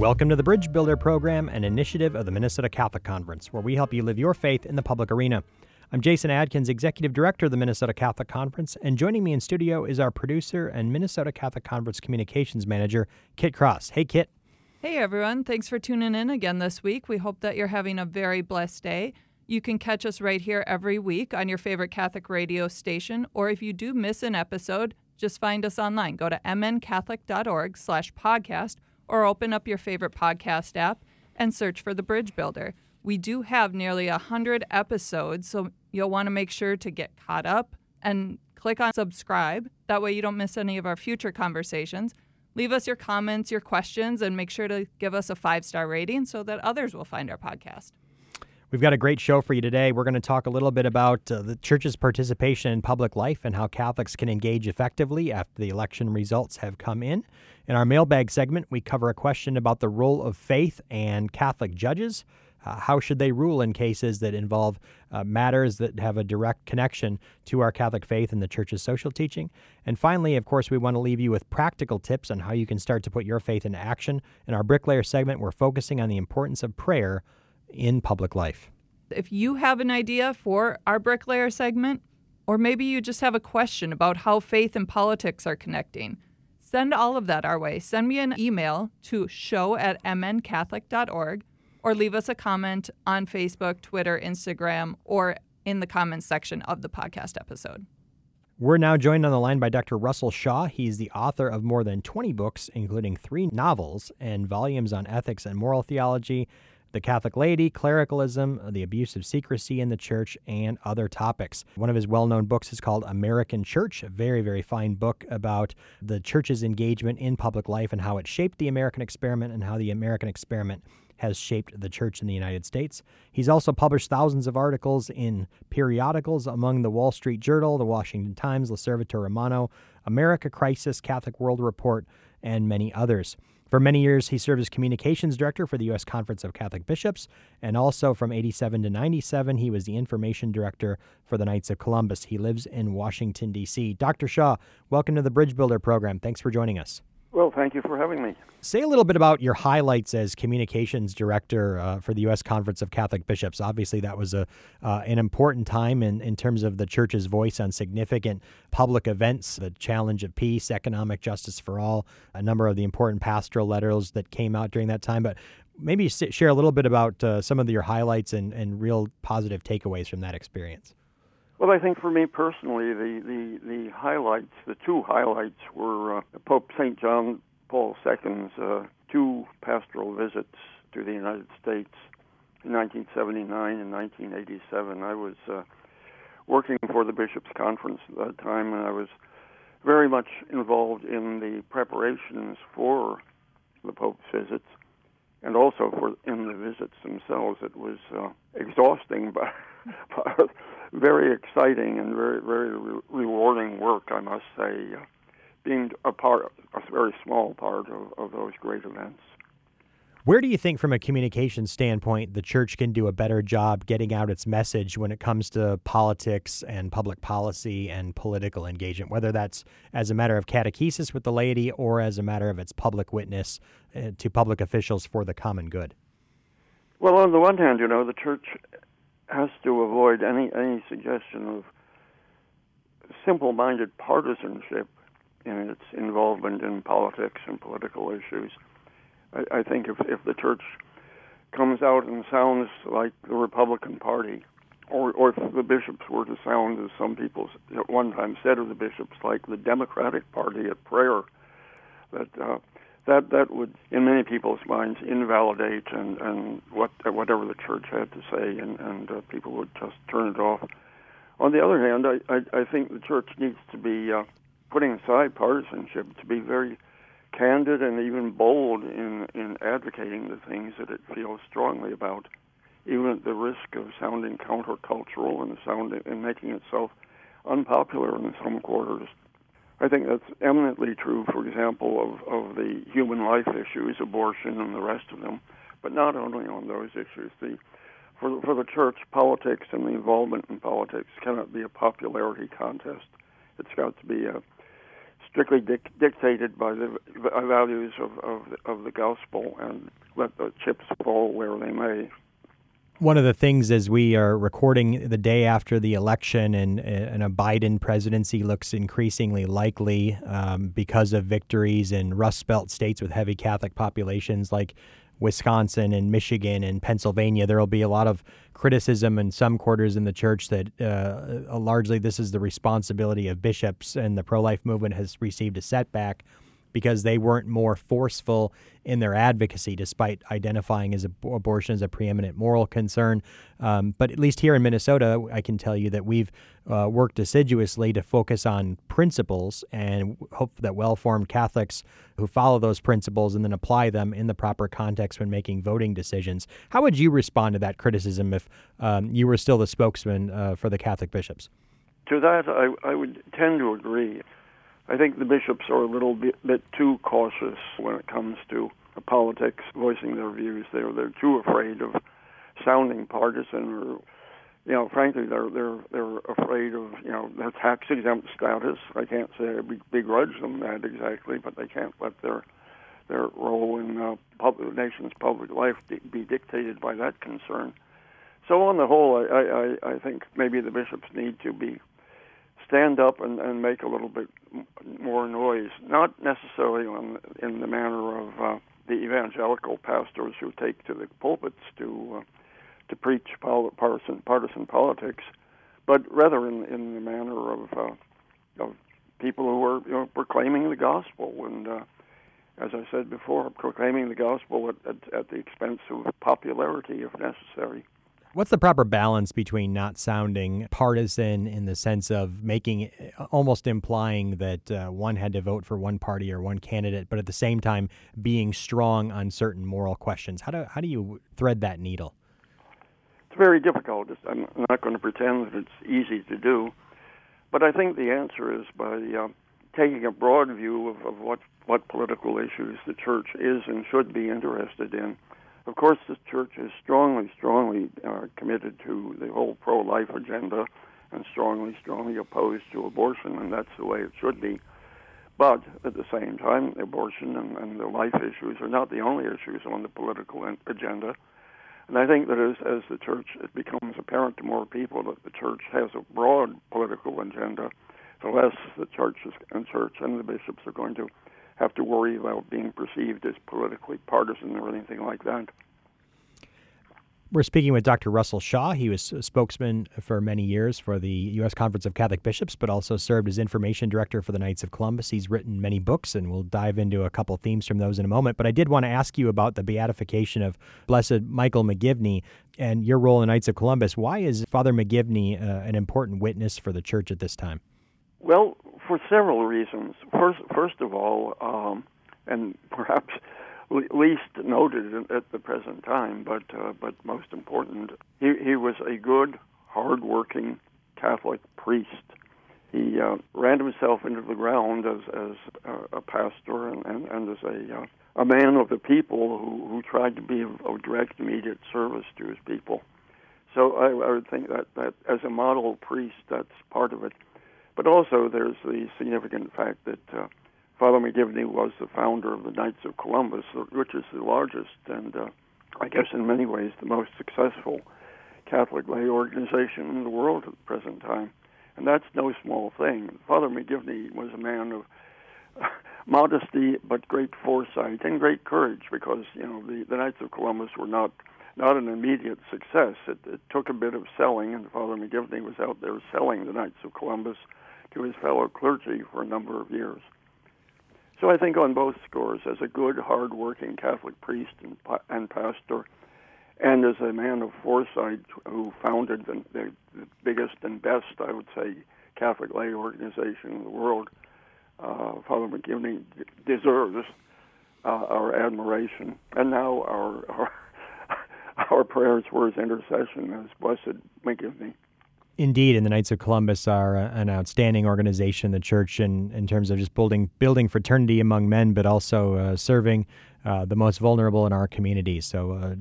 Welcome to the Bridge Builder program, an initiative of the Minnesota Catholic Conference, where we help you live your faith in the public arena. I'm Jason Adkins, Executive Director of the Minnesota Catholic Conference, and joining me in studio is our producer and Minnesota Catholic Conference Communications Manager, Kit Cross. Hey, Kit. Hey, everyone. Thanks for tuning in again this week. We hope that you're having a very blessed day. You can catch us right here every week on your favorite Catholic radio station, or if you do miss an episode, just find us online. Go to mncatholic.org slash podcast or open up your favorite podcast app and search for The Bridge Builder. We do have nearly 100 episodes, so you'll want to make sure to get caught up and click on subscribe. That way you don't miss any of our future conversations. Leave us your comments, your questions, and make sure to give us a five star rating so that others will find our podcast. We've got a great show for you today. We're going to talk a little bit about uh, the church's participation in public life and how Catholics can engage effectively after the election results have come in. In our mailbag segment, we cover a question about the role of faith and Catholic judges. Uh, how should they rule in cases that involve uh, matters that have a direct connection to our Catholic faith and the Church's social teaching? And finally, of course, we want to leave you with practical tips on how you can start to put your faith into action. In our bricklayer segment, we're focusing on the importance of prayer in public life. If you have an idea for our bricklayer segment, or maybe you just have a question about how faith and politics are connecting, send all of that our way. Send me an email to show at mncatholic.org or leave us a comment on Facebook, Twitter, Instagram, or in the comments section of the podcast episode. We're now joined on the line by Dr. Russell Shaw. He's the author of more than 20 books, including three novels and volumes on ethics and moral theology, the Catholic laity, clericalism, the abuse of secrecy in the church, and other topics. One of his well known books is called American Church, a very, very fine book about the church's engagement in public life and how it shaped the American experiment and how the American experiment has shaped the church in the United States. He's also published thousands of articles in periodicals among the Wall Street Journal, the Washington Times, L'Osservatore Romano, America Crisis, Catholic World Report, and many others. For many years, he served as communications director for the U.S. Conference of Catholic Bishops, and also from 87 to 97, he was the information director for the Knights of Columbus. He lives in Washington, D.C. Dr. Shaw, welcome to the Bridge Builder program. Thanks for joining us. Well, thank you for having me. Say a little bit about your highlights as communications director uh, for the U.S. Conference of Catholic Bishops. Obviously, that was a uh, an important time in, in terms of the church's voice on significant public events, the challenge of peace, economic justice for all, a number of the important pastoral letters that came out during that time. But maybe share a little bit about uh, some of your highlights and, and real positive takeaways from that experience. Well, I think for me personally, the, the, the highlights, the two highlights were uh, Pope St. John Paul II's uh, two pastoral visits to the United States in 1979 and 1987. I was uh, working for the Bishops' Conference at that time, and I was very much involved in the preparations for the Pope's visits and also for in the visits themselves. It was uh, exhausting, but, but very exciting and very very re- rewarding work, I must say. Uh, being a part, a very small part of, of those great events. Where do you think, from a communication standpoint, the church can do a better job getting out its message when it comes to politics and public policy and political engagement, whether that's as a matter of catechesis with the laity or as a matter of its public witness uh, to public officials for the common good? Well, on the one hand, you know, the church has to avoid any any suggestion of simple-minded partisanship in its involvement in politics and political issues. I, I think if if the church comes out and sounds like the Republican Party, or or if the bishops were to sound, as some people at one time said of the bishops, like the Democratic Party at prayer, that uh, that that would, in many people's minds, invalidate and and what whatever the church had to say, and and uh, people would just turn it off. On the other hand, I I, I think the church needs to be uh, putting aside partisanship to be very candid and even bold in in advocating the things that it feels strongly about, even at the risk of sounding countercultural and sounding and making itself unpopular in some quarters. I think that's eminently true, for example, of, of the human life issues, abortion, and the rest of them, but not only on those issues. The, for, for the church, politics and the involvement in politics cannot be a popularity contest. It's got to be a strictly dic- dictated by the values of, of, of the gospel and let the chips fall where they may. One of the things as we are recording the day after the election and, and a Biden presidency looks increasingly likely um, because of victories in Rust Belt states with heavy Catholic populations like Wisconsin and Michigan and Pennsylvania, there will be a lot of criticism in some quarters in the church that uh, largely this is the responsibility of bishops, and the pro life movement has received a setback because they weren't more forceful in their advocacy, despite identifying as abortion as a preeminent moral concern. Um, but at least here in Minnesota, I can tell you that we've uh, worked assiduously to focus on principles and hope that well formed Catholics who follow those principles and then apply them in the proper context when making voting decisions. How would you respond to that criticism if um, you were still the spokesman uh, for the Catholic bishops? To that, I, I would tend to agree. I think the bishops are a little bit, bit too cautious when it comes to politics voicing their views. They're they're too afraid of sounding partisan or you know, frankly, they're they're they're afraid of you know their tax exempt status. I can't say I begrudge them that exactly, but they can't let their their role in uh, public, nation's public life be dictated by that concern. So on the whole, I, I, I think maybe the bishops need to be stand up and, and make a little bit more noise, not necessarily on, in the manner of uh, the evangelical pastors who take to the pulpits to uh, to preach partisan partisan politics, but rather in in the manner of uh, of people who are you know, proclaiming the gospel and. Uh, as I said before, proclaiming the gospel at, at, at the expense of popularity, if necessary. What's the proper balance between not sounding partisan in the sense of making almost implying that uh, one had to vote for one party or one candidate, but at the same time being strong on certain moral questions? How do how do you thread that needle? It's very difficult. I'm not going to pretend that it's easy to do, but I think the answer is by uh, taking a broad view of, of what what political issues the church is and should be interested in of course, the church is strongly, strongly uh, committed to the whole pro-life agenda and strongly, strongly opposed to abortion, and that's the way it should be. But at the same time, abortion and, and the life issues are not the only issues on the political agenda. And I think that as, as the church it becomes apparent to more people that the church has a broad political agenda, the less the churches and church and the bishops are going to have to worry about being perceived as politically partisan or anything like that. We're speaking with Dr. Russell Shaw. He was a spokesman for many years for the U.S. Conference of Catholic Bishops, but also served as information director for the Knights of Columbus. He's written many books, and we'll dive into a couple themes from those in a moment. But I did want to ask you about the beatification of Blessed Michael McGivney and your role in Knights of Columbus. Why is Father McGivney uh, an important witness for the church at this time? Well, for several reasons. First, first of all, um, and perhaps least noted at the present time, but uh, but most important, he he was a good, hardworking Catholic priest. He uh, ran himself into the ground as as a, a pastor and, and, and as a uh, a man of the people who, who tried to be of, of direct, immediate service to his people. So I, I would think that, that as a model priest, that's part of it. But also, there's the significant fact that uh, Father McGivney was the founder of the Knights of Columbus, which is the largest and, uh, I guess, in many ways, the most successful Catholic lay organization in the world at the present time. And that's no small thing. Father McGivney was a man of modesty but great foresight and great courage because, you know, the, the Knights of Columbus were not not an immediate success. It, it took a bit of selling, and Father McGivney was out there selling the Knights of Columbus to his fellow clergy for a number of years. So I think on both scores, as a good, hard-working Catholic priest and, and pastor, and as a man of foresight who founded the, the, the biggest and best, I would say, Catholic lay organization in the world, uh, Father McGivney deserves uh, our admiration and now our, our our prayers for his intercession as Blessed McGivney. Indeed, and the Knights of Columbus are an outstanding organization the church in, in terms of just building building fraternity among men, but also uh, serving uh, the most vulnerable in our communities. So, uh,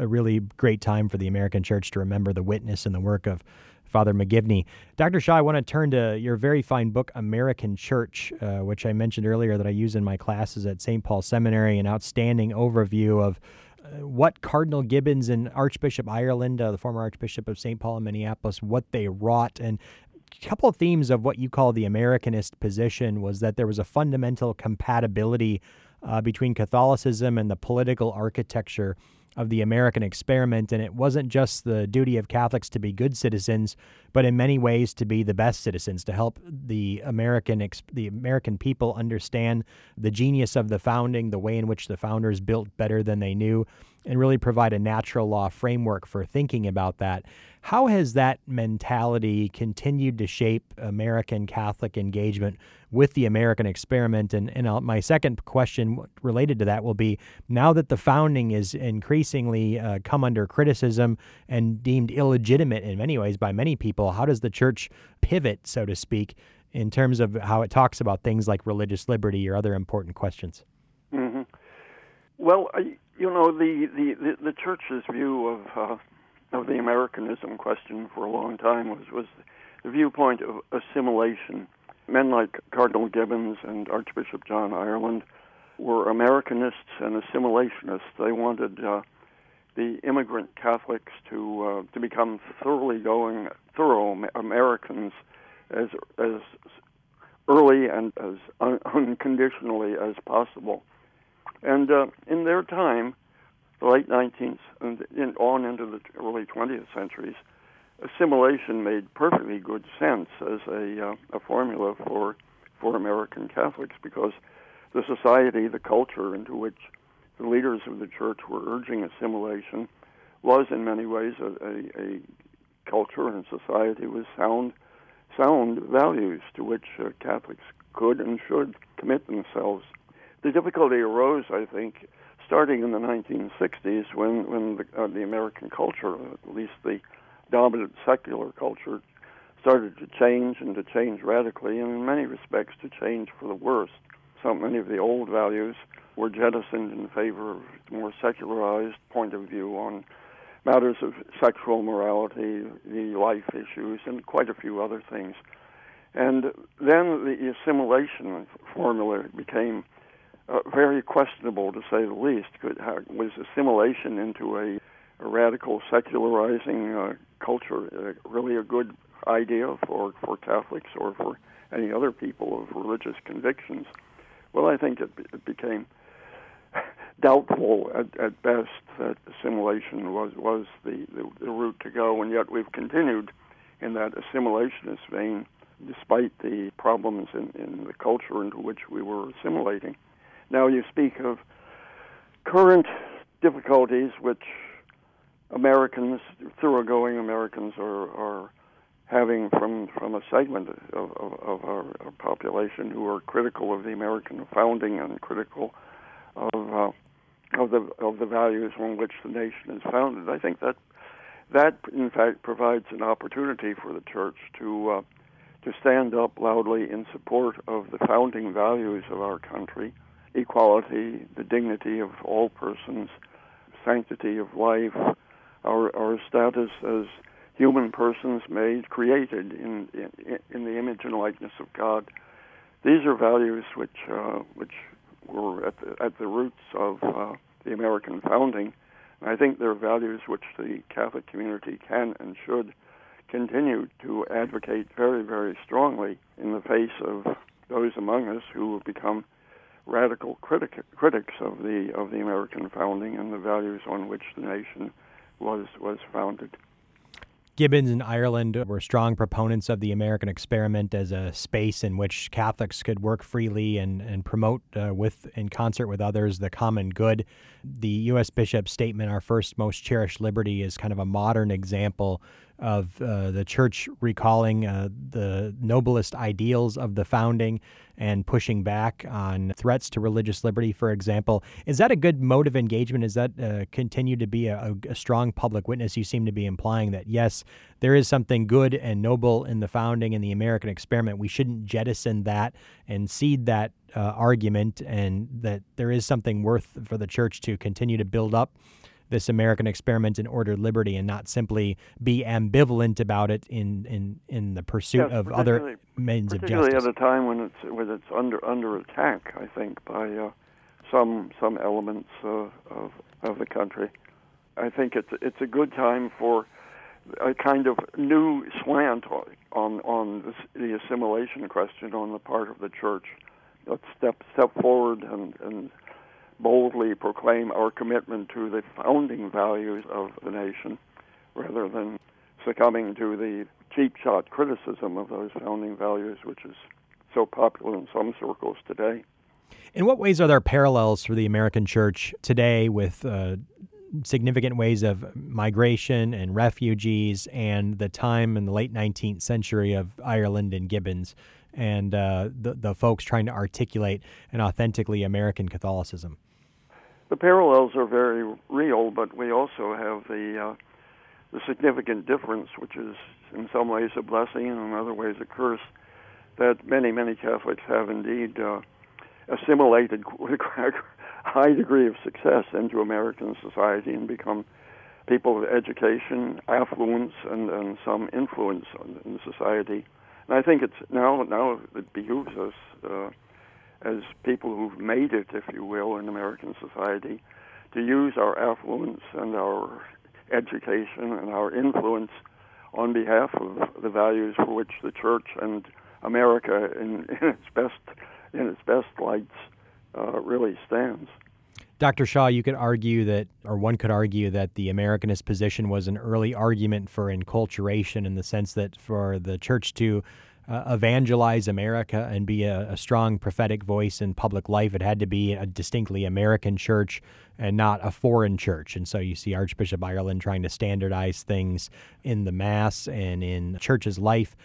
a really great time for the American church to remember the witness and the work of Father McGivney. Dr. Shaw, I want to turn to your very fine book, American Church, uh, which I mentioned earlier that I use in my classes at St. Paul Seminary, an outstanding overview of what Cardinal Gibbons and Archbishop Ireland, uh, the former Archbishop of St. Paul in Minneapolis, what they wrought. And a couple of themes of what you call the Americanist position was that there was a fundamental compatibility uh, between Catholicism and the political architecture of the American experiment. And it wasn't just the duty of Catholics to be good citizens, but in many ways to be the best citizens, to help the American the American people understand the genius of the founding, the way in which the founders built better than they knew, and really provide a natural law framework for thinking about that. How has that mentality continued to shape American Catholic engagement with the American experiment? And, and I'll, my second question related to that will be now that the founding is increasingly uh, come under criticism and deemed illegitimate in many ways by many people, how does the church pivot, so to speak, in terms of how it talks about things like religious liberty or other important questions? Mm-hmm. Well, I, you know, the, the, the, the church's view of uh, of the Americanism question for a long time was was the viewpoint of assimilation. Men like Cardinal Gibbons and Archbishop John Ireland were Americanists and assimilationists. They wanted uh, the immigrant Catholics to uh, to become thoroughly going, thorough Americans as as early and as un- unconditionally as possible. And uh, in their time, the late 19th and on into the early 20th centuries, assimilation made perfectly good sense as a, uh, a formula for for American Catholics because the society, the culture into which the leaders of the church were urging assimilation was in many ways a, a, a culture and society with sound sound values to which uh, Catholics could and should commit themselves. The difficulty arose, I think, starting in the 1960s when when the, uh, the American culture, at least the dominant secular culture, started to change and to change radically, and in many respects to change for the worst. So many of the old values were jettisoned in favor of a more secularized point of view on matters of sexual morality, the life issues, and quite a few other things. And then the assimilation formula became uh, very questionable to say the least. Could, was assimilation into a, a radical secularizing uh, culture uh, really a good idea for, for Catholics or for any other people of religious convictions? Well, I think it, it became doubtful at, at best that assimilation was was the, the, the route to go, and yet we've continued in that assimilationist vein despite the problems in, in the culture into which we were assimilating. Now you speak of current difficulties which Americans, thoroughgoing Americans, are, are having from, from a segment of, of, of our, our, population who are critical of the American founding and critical of uh, of the of the values on which the nation is founded. I think that that in fact provides an opportunity for the church to uh, to stand up loudly in support of the founding values of our country equality, the dignity of all persons, sanctity of life, our, our status as human persons made, created in, in, in the image and likeness of God. These are values which, uh, which were at the, at the roots of uh, the American founding. And I think they're values which the Catholic community can and should continue to advocate very, very strongly in the face of those among us who have become radical critic, critics of the of the American founding and the values on which the nation was was founded. Gibbons and Ireland were strong proponents of the American experiment as a space in which Catholics could work freely and, and promote uh, with in concert with others the common good. The U.S. Bishop's statement, "Our first most cherished liberty," is kind of a modern example of uh, the church recalling uh, the noblest ideals of the founding and pushing back on threats to religious liberty, for example. Is that a good mode of engagement? Is that uh, continue to be a, a, strong public witness? You seem to be implying that, yes, there is something good and noble in the founding and the American experiment. We shouldn't jettison that and cede that uh, argument, and that there is something worth for the church to continue to build up this American experiment in ordered liberty and not simply be ambivalent about it in in, in the pursuit yes, of other means of particularly justice. at a time when it's when it's under under attack. I think by uh, some some elements uh, of of the country. I think it's it's a good time for a kind of new slant on on the assimilation question on the part of the church. Let's step step forward and, and boldly proclaim our commitment to the founding values of the nation, rather than succumbing to the cheap shot criticism of those founding values, which is so popular in some circles today. In what ways are there parallels for the American church today with uh, significant ways of migration and refugees and the time in the late 19th century of Ireland and Gibbons and uh, the, the folks trying to articulate an authentically American Catholicism? The parallels are very real, but we also have the uh, the significant difference, which is in some ways a blessing and in other ways a curse, that many many Catholics have indeed uh, assimilated with a high degree of success into American society and become people of education, affluence, and, and some influence in society. And I think it's now now it behooves us uh, as people who've made it, if you will, in American society, to use our affluence and our education and our influence on behalf of the values for which the Church and America, in, in its best in its best lights, uh, really stands. Dr. Shaw, you could argue that, or one could argue that the Americanist position was an early argument for enculturation in the sense that for the church to uh, evangelize America and be a, a, strong prophetic voice in public life, it had to be a distinctly American church and not a foreign church. And so you see Archbishop Ireland trying to standardize things in the Mass and in church's life.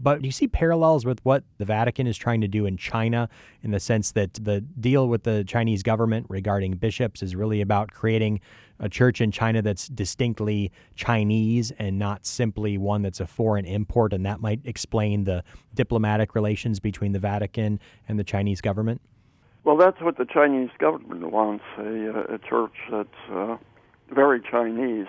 But do you see parallels with what the Vatican is trying to do in China in the sense that the deal with the Chinese government regarding bishops is really about creating a church in China that's distinctly Chinese and not simply one that's a foreign import, and that might explain the diplomatic relations between the Vatican and the Chinese government? Well, that's what the Chinese government wants a, a church that's uh, very Chinese.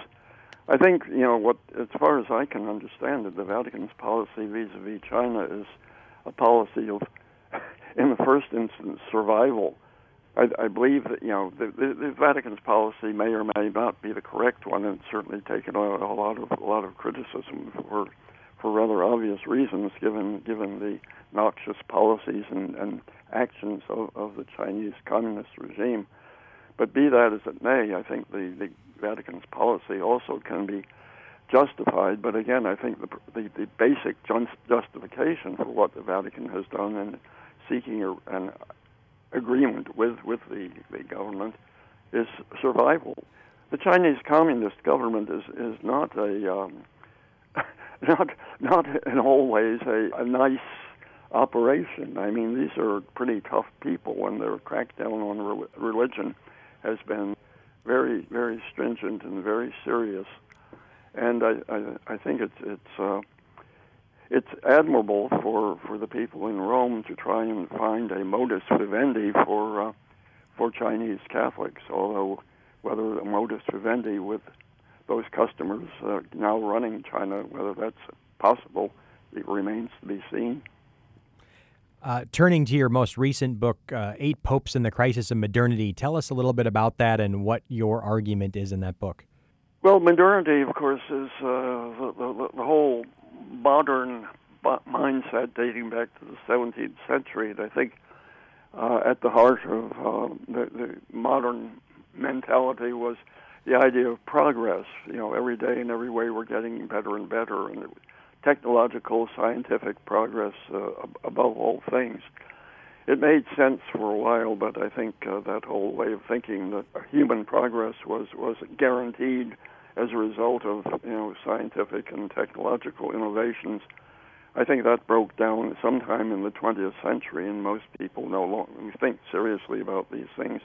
I think, you know, what, as far as I can understand it, the Vatican's policy vis a vis China is a policy of, in the first instance, survival I, I believe that you know the, the, the Vatican's policy may or may not be the correct one, and certainly taken a, a lot of a lot of criticism for for rather obvious reasons, given given the noxious policies and, and actions of, of the Chinese communist regime. But be that as it may, I think the, the Vatican's policy also can be justified. But again, I think the, the, the basic justification for what the Vatican has done in seeking a, an agreement with, with the, the government is survival. The Chinese Communist government is, is not a um, not not in all ways a, a nice operation. I mean, these are pretty tough people, and their crackdown on re- religion has been very very stringent and very serious. And I I, I think it's it's uh, it's admirable for, for the people in Rome to try and find a modus vivendi for uh, for Chinese Catholics. Although whether a modus vivendi with those customers uh, now running China, whether that's possible, it remains to be seen. Uh, turning to your most recent book, uh, Eight Popes in the Crisis of Modernity, tell us a little bit about that and what your argument is in that book. Well, modernity, of course, is uh, the, the, the, whole modern mindset dating back to the 17th century. And I think uh, at the heart of uh, the, the modern mentality was the idea of progress. You know, every day and every way we're getting better and better, and technological, scientific progress uh, above all things. It made sense for a while, but I think uh, that whole way of thinking that human progress was was guaranteed as a result of you know scientific and technological innovations. I think that broke down sometime in the 20th century, and most people no longer think seriously about these things.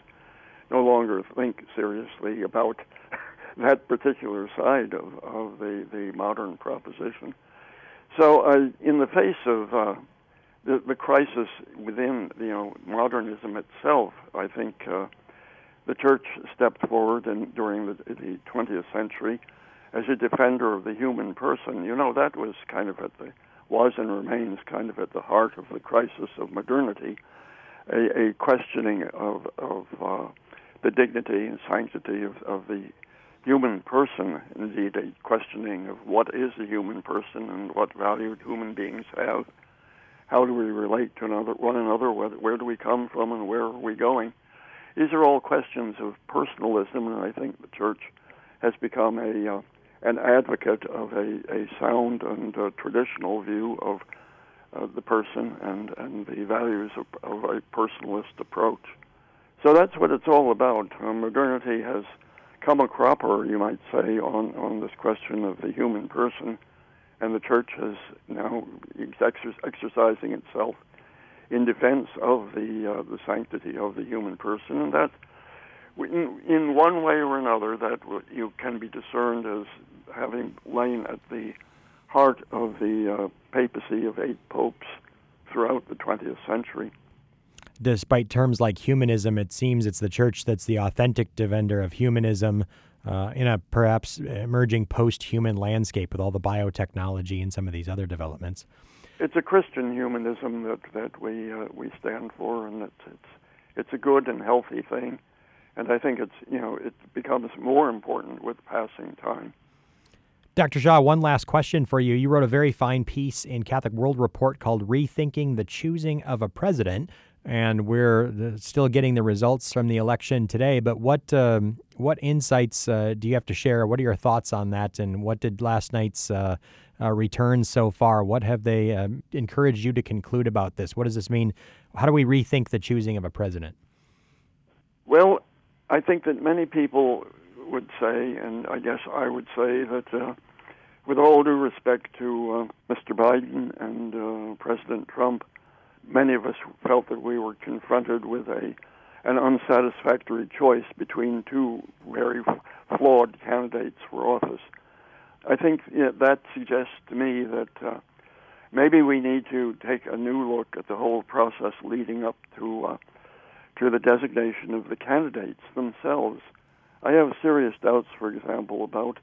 No longer think seriously about that particular side of, of the, the modern proposition. So, uh, in the face of uh, the, the crisis within you know modernism itself, I think uh, the church stepped forward and during the, the 20th century as a defender of the human person. You know, that was kind of at the was and remains kind of at the heart of the crisis of modernity, a, a questioning of of uh, the dignity and sanctity of, of the human person, indeed a questioning of what is a human person and what value human beings have. How do we relate to another, one another? Where, do we come from and where are we going? These are all questions of personalism, and I think the church has become a uh, an advocate of a, a sound and uh, traditional view of uh, the person and, and the values of, of, a personalist approach. So that's what it's all about. Uh, modernity has come a cropper, you might say, on, on this question of the human person, and the church is now exer- exercising itself in defense of the uh, the sanctity of the human person, and that in, in one way or another that you can be discerned as having lain at the heart of the uh, papacy of eight popes throughout the 20th century. Despite terms like humanism, it seems it's the church that's the authentic defender of humanism uh, in a perhaps emerging post human landscape with all the biotechnology and some of these other developments. It's a Christian humanism that, that we, uh, we stand for, and it's, it's, it's a good and healthy thing. And I think it's, you know, it becomes more important with passing time. Dr. Shaw, one last question for you. You wrote a very fine piece in Catholic World Report called Rethinking the Choosing of a President, and we're still getting the results from the election today. But what um, what insights uh, do you have to share? What are your thoughts on that? And what did last night's uh, uh, returns so far? What have they um, encouraged you to conclude about this? What does this mean? How do we rethink the choosing of a president? Well, I think that many people would say, and I guess I would say that, uh, with all due respect to uh, Mr. Biden and uh, President Trump, many of us felt that we were confronted with a an unsatisfactory choice between two very flawed candidates for office. I think you know, that suggests to me that uh, maybe we need to take a new look at the whole process leading up to uh, to the designation of the candidates themselves. I have serious doubts, for example, about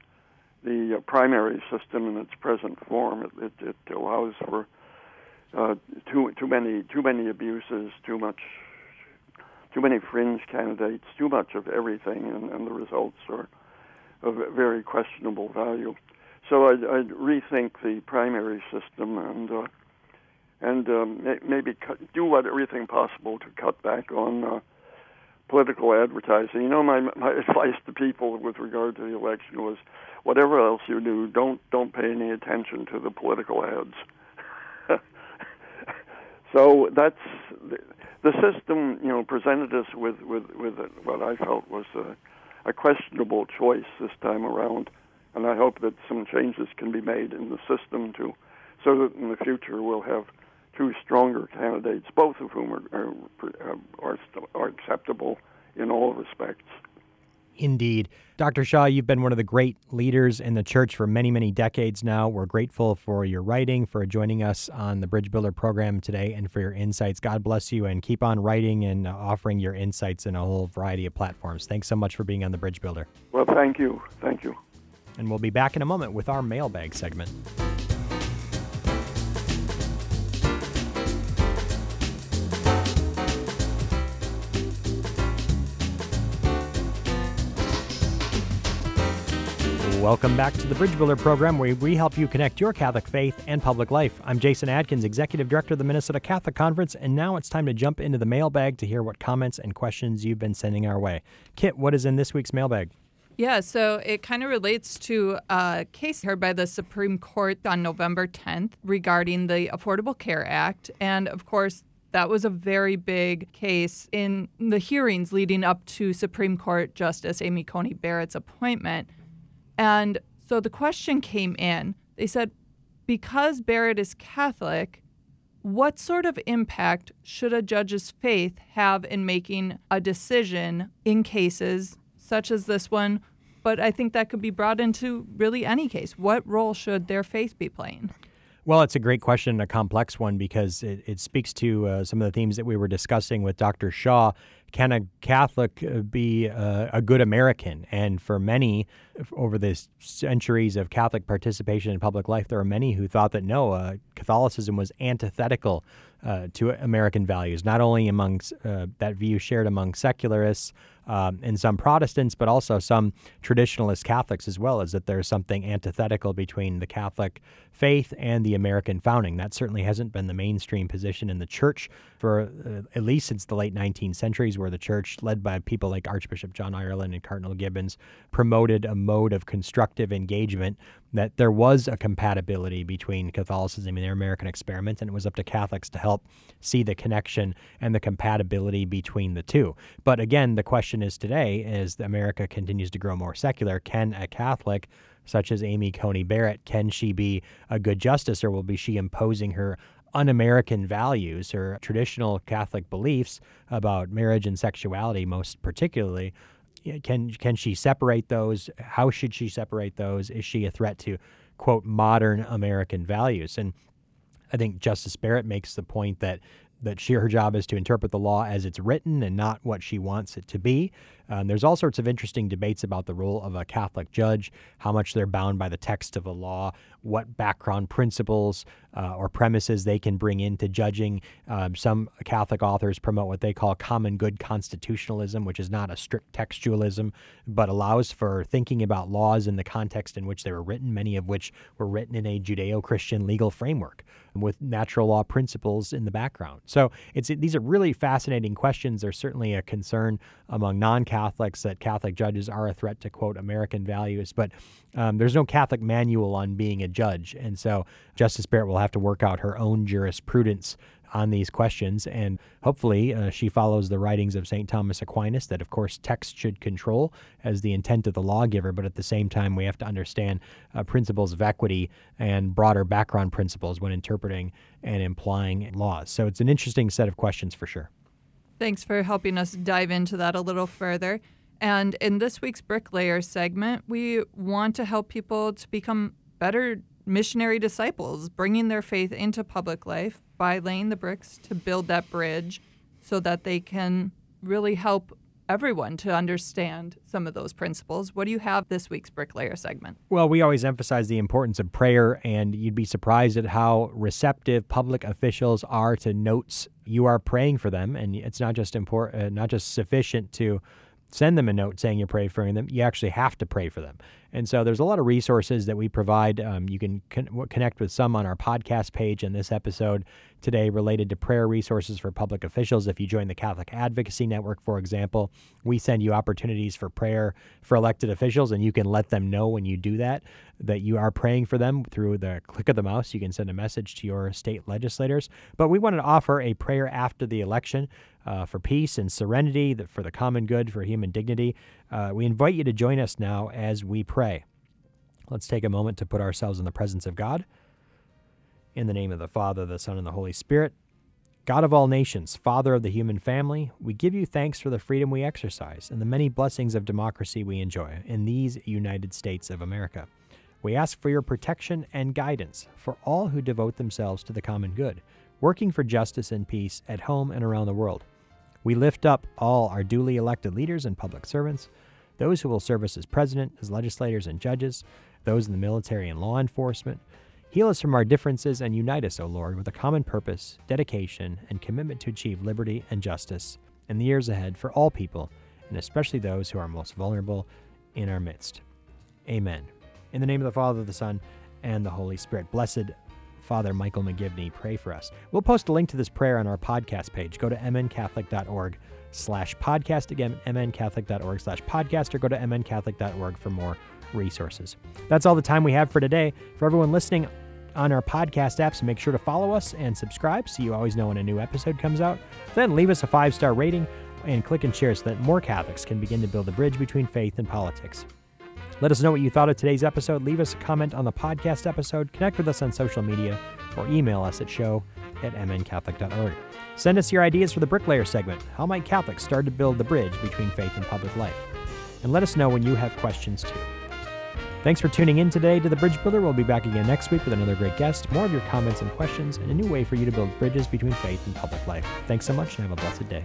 the uh, primary system in its present form. It, it, it allows for uh, too too many too many abuses, too much too many fringe candidates, too much of everything, and, and the results are of very questionable value. So I'd, I'd rethink the primary system and uh, and um, maybe cut, do what everything possible to cut back on uh, political advertising. You know, my my advice to people with regard to the election was, whatever else you do, don't don't pay any attention to the political ads. So that's the, system. You know, presented us with with with what I felt was a, a questionable choice this time around, and I hope that some changes can be made in the system to, so that in the future we'll have two stronger candidates, both of whom are are, are, are acceptable in all respects. Indeed. Dr. Shaw, you've been one of the great leaders in the church for many, many decades now. We're grateful for your writing, for joining us on the Bridge Builder program today, and for your insights. God bless you, and keep on writing and uh, offering your insights in a whole variety of platforms. Thanks so much for being on the Bridge Builder. Well, thank you. Thank you. And we'll be back in a moment with our mailbag segment. Welcome back to the Bridge Builder program, where we help you connect your Catholic faith and public life. I'm Jason Adkins, Executive Director of the Minnesota Catholic Conference, and now it's time to jump into the mailbag to hear what comments and questions you've been sending our way. Kit, what is in this week's mailbag? Yeah, so it kind of relates to a case heard by the Supreme Court on November 10th regarding the Affordable Care Act. And of course, that was a very big case in the hearings leading up to Supreme Court Justice Amy Coney Barrett's appointment. And so the question came in. They said, because Barrett is Catholic, what sort of impact should a judge's faith have in making a decision in cases such as this one? But I think that could be brought into really any case. What role should their faith be playing? Well, it's a great question, a complex one, because it, it speaks to uh, some of the themes that we were discussing with Dr. Shaw. can a Catholic uh, be a, a, good American? And for many, over the centuries of Catholic participation in public life, there are many who thought that no, uh, Catholicism was antithetical uh, to American values, not only among uh, that view shared among secularists um, and some Protestants, but also some traditionalist Catholics as well, is that there's something antithetical between the Catholic faith and the American founding. That certainly hasn't been the mainstream position in the church for uh, at least since the late 19th centuries, where the church, led by people like Archbishop John Ireland and Cardinal Gibbons, promoted a mode of constructive engagement that there was a compatibility between Catholicism and their American experiment, and it was up to Catholics to help see the connection and the compatibility between the two. But again, the question is today, as America continues to grow more secular, can a Catholic such as Amy Coney Barrett, can she be a good justice or will be she imposing her un-American values, her traditional Catholic beliefs about marriage and sexuality, most particularly, Uh, can can she separate those? How should she separate those? Is she a threat to quote modern American values? And I think Justice Barrett makes the point that that she her job is to interpret the law as it's written and not what she wants it to be. Um, there's all sorts of interesting debates about the role of a Catholic judge, how much they're bound by the text of a law, what background principles uh, or premises they can bring into judging. Um, some Catholic authors promote what they call common good constitutionalism, which is not a strict textualism, but allows for thinking about laws in the context in which they were written, many of which were written in a Judeo Christian legal framework with natural law principles in the background. So it's these are really fascinating questions. There's certainly a concern among non Catholics that Catholic judges are a threat to, quote, American values. But um, there's no Catholic manual on being a judge. And so Justice Barrett will have to work out her own jurisprudence on these questions. And hopefully, uh, she follows the writings of St. Thomas Aquinas that, of course, text should control as the intent of the lawgiver. But at the same time, we have to understand uh, principles of equity and broader background principles when interpreting and implying laws. So it's an interesting set of questions for sure. Thanks for helping us dive into that a little further. And in this week's Bricklayer segment, we want to help people to become better missionary disciples, bringing their faith into public life by laying the bricks to build that bridge so that they can really help everyone to understand some of those principles. What do you have this week's Bricklayer segment? Well, we always emphasize the importance of prayer, and you'd be surprised at how receptive public officials are to notes you are praying for them. And it's not just important, uh, not just sufficient to send them a note saying you're praying for them. You actually have to pray for them. And so there's a lot of resources that we provide. Um, you can con- connect with some on our podcast page in this episode today related to prayer resources for public officials. If you join the Catholic Advocacy Network, for example, we send you opportunities for prayer for elected officials, and you can let them know when you do that that you are praying for them through the click of the mouse. You can send a message to your state legislators. But we wanted to offer a prayer after the election uh, for peace and serenity, for the common good, for human dignity. Uh, we invite you to join us now as we pray. Let's take a moment to put ourselves in the presence of God. In the name of the Father, the Son, and the Holy Spirit, God of all nations, Father of the human family, we give you thanks for the freedom we exercise and the many blessings of democracy we enjoy in these United States of America. We ask for your protection and guidance for all who devote themselves to the common good, working for justice and peace at home and around the world. We lift up all our duly elected leaders and public servants, those who will serve us as president, as legislators and judges, those in the military and law enforcement. Heal us from our differences and unite us, O Lord, with a common purpose, dedication, and commitment to achieve liberty and justice in the years ahead for all people, and especially those who are most vulnerable in our midst. Amen. In the name of the Father, the Son, and the Holy Spirit. Blessed Father Michael McGivney, pray for us. We'll post a link to this prayer on our podcast page. Go to mncatholic.org slash podcast. Again, mncatholic.org slash podcast, or go to mncatholic.org for more resources. That's all the time we have for today. For everyone listening on our podcast apps, make sure to follow us and subscribe so you always know when a new episode comes out. Then leave us a five star rating and click and share so that more Catholics can begin to build a bridge between faith and politics. Let us know what you thought of today's episode. Leave us a comment on the podcast episode, connect with us on social media, or email us at show at mncatholic.org. Send us your ideas for the Bricklayer segment. How might Catholics start to build the bridge between faith and public life? And let us know when you have questions too. Thanks for tuning in today to The Bridge Builder. We'll be back again next week with another great guest, more of your comments and questions, and a new way for you to build bridges between faith and public life. Thanks so much and have a blessed day.